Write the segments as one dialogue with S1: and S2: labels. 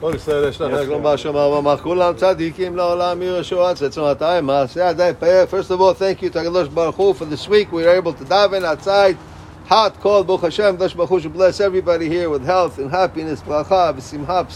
S1: כל ישראל יש לך לומר שמר ומח כולם צדיקים לעולם ירשו עד צאצונתיים מעשה ידי פאר First of all, thank you to HaKadosh Baruch Hu for this week. We were able to daven outside. Hot, cold, Baruch Hashem, Dosh Baruch Hu should bless everybody here with health and happiness, bracha, v'simha,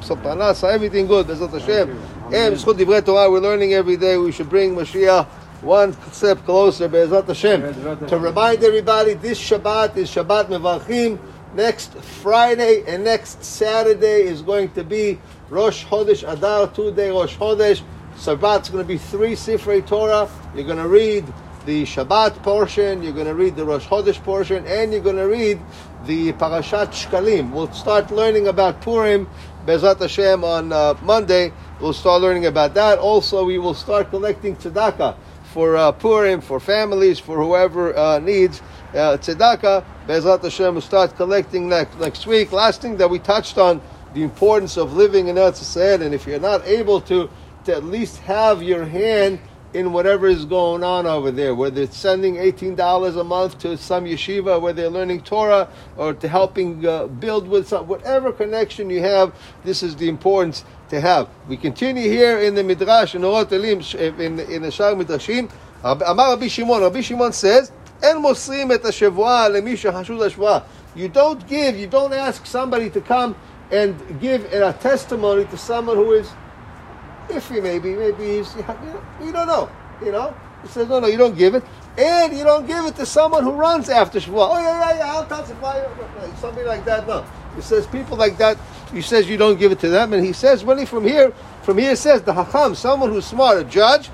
S1: psapanasa, everything good, Bezat Hashem. And Zchut Divrei Torah, we're learning every day. We should bring Mashiach one step closer, Bezat Hashem. To remind everybody, this Shabbat is Shabbat Mevarchim. Next Friday and next Saturday is going to be Rosh Chodesh Adar, two day Rosh Chodesh. Shabbat's going to be three Sifrei Torah. You're going to read the Shabbat portion, you're going to read the Rosh Chodesh portion, and you're going to read the Parashat Shkalim. We'll start learning about Purim, Bezat Hashem, on uh, Monday. We'll start learning about that. Also, we will start collecting tzedakah for uh, Purim, for families, for whoever uh, needs uh, tzedakah. Bezat Hashem will start collecting next, next week. Last thing that we touched on, the importance of living in Eretz Yisrael, and if you're not able to, to at least have your hand in whatever is going on over there, whether it's sending $18 a month to some yeshiva where they're learning Torah or to helping uh, build with some, whatever connection you have, this is the importance to have. We continue here in the Midrash, in the, Elim, in, in the Shar Midrashim. Amar Rabbi Shimon, Rabbi Shimon says, En mosrim et ha-shavua You don't give, you don't ask somebody to come and give a testimony to someone who is iffy maybe, maybe he's, you don't know, you know. He says, no, no, you don't give it. And you don't give it to someone who runs after Shavuot. Oh, yeah, yeah, yeah, I'll testify. Something like that, no. He says people like that, he says you don't give it to them. And he says, really from here, from here says the Hakam, someone who's smart, a judge,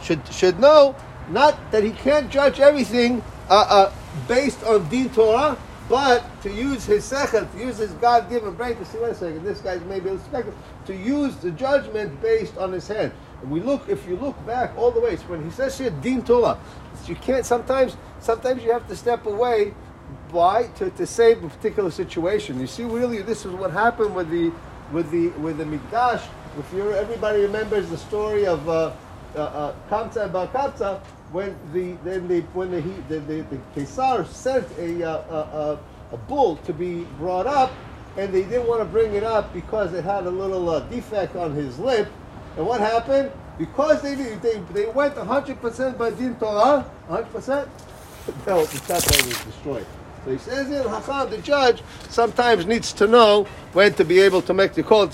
S1: should, should know not that he can't judge everything uh, uh, based on Din Torah, but to use his sechel, to use his God-given brain to see, a second, this guy's maybe respected, to use the judgment based on his hand. And we look, if you look back all the way, when he says here din Torah, you can't. Sometimes, sometimes you have to step away. Why? To, to save a particular situation. You see, really, this is what happened with the with the with the mikdash. If you everybody remembers the story of uh, uh, uh, Kamsa and Bar Kamsa, when the then they when the the, the, the Kesar sent a, uh, a, a bull to be brought up, and they didn't want to bring it up because it had a little uh, defect on his lip. And what happened? Because they they, they went 100% by Din Torah, 100%, no, the temple was destroyed. So he says in Hacham, the judge sometimes needs to know when to be able to make the call.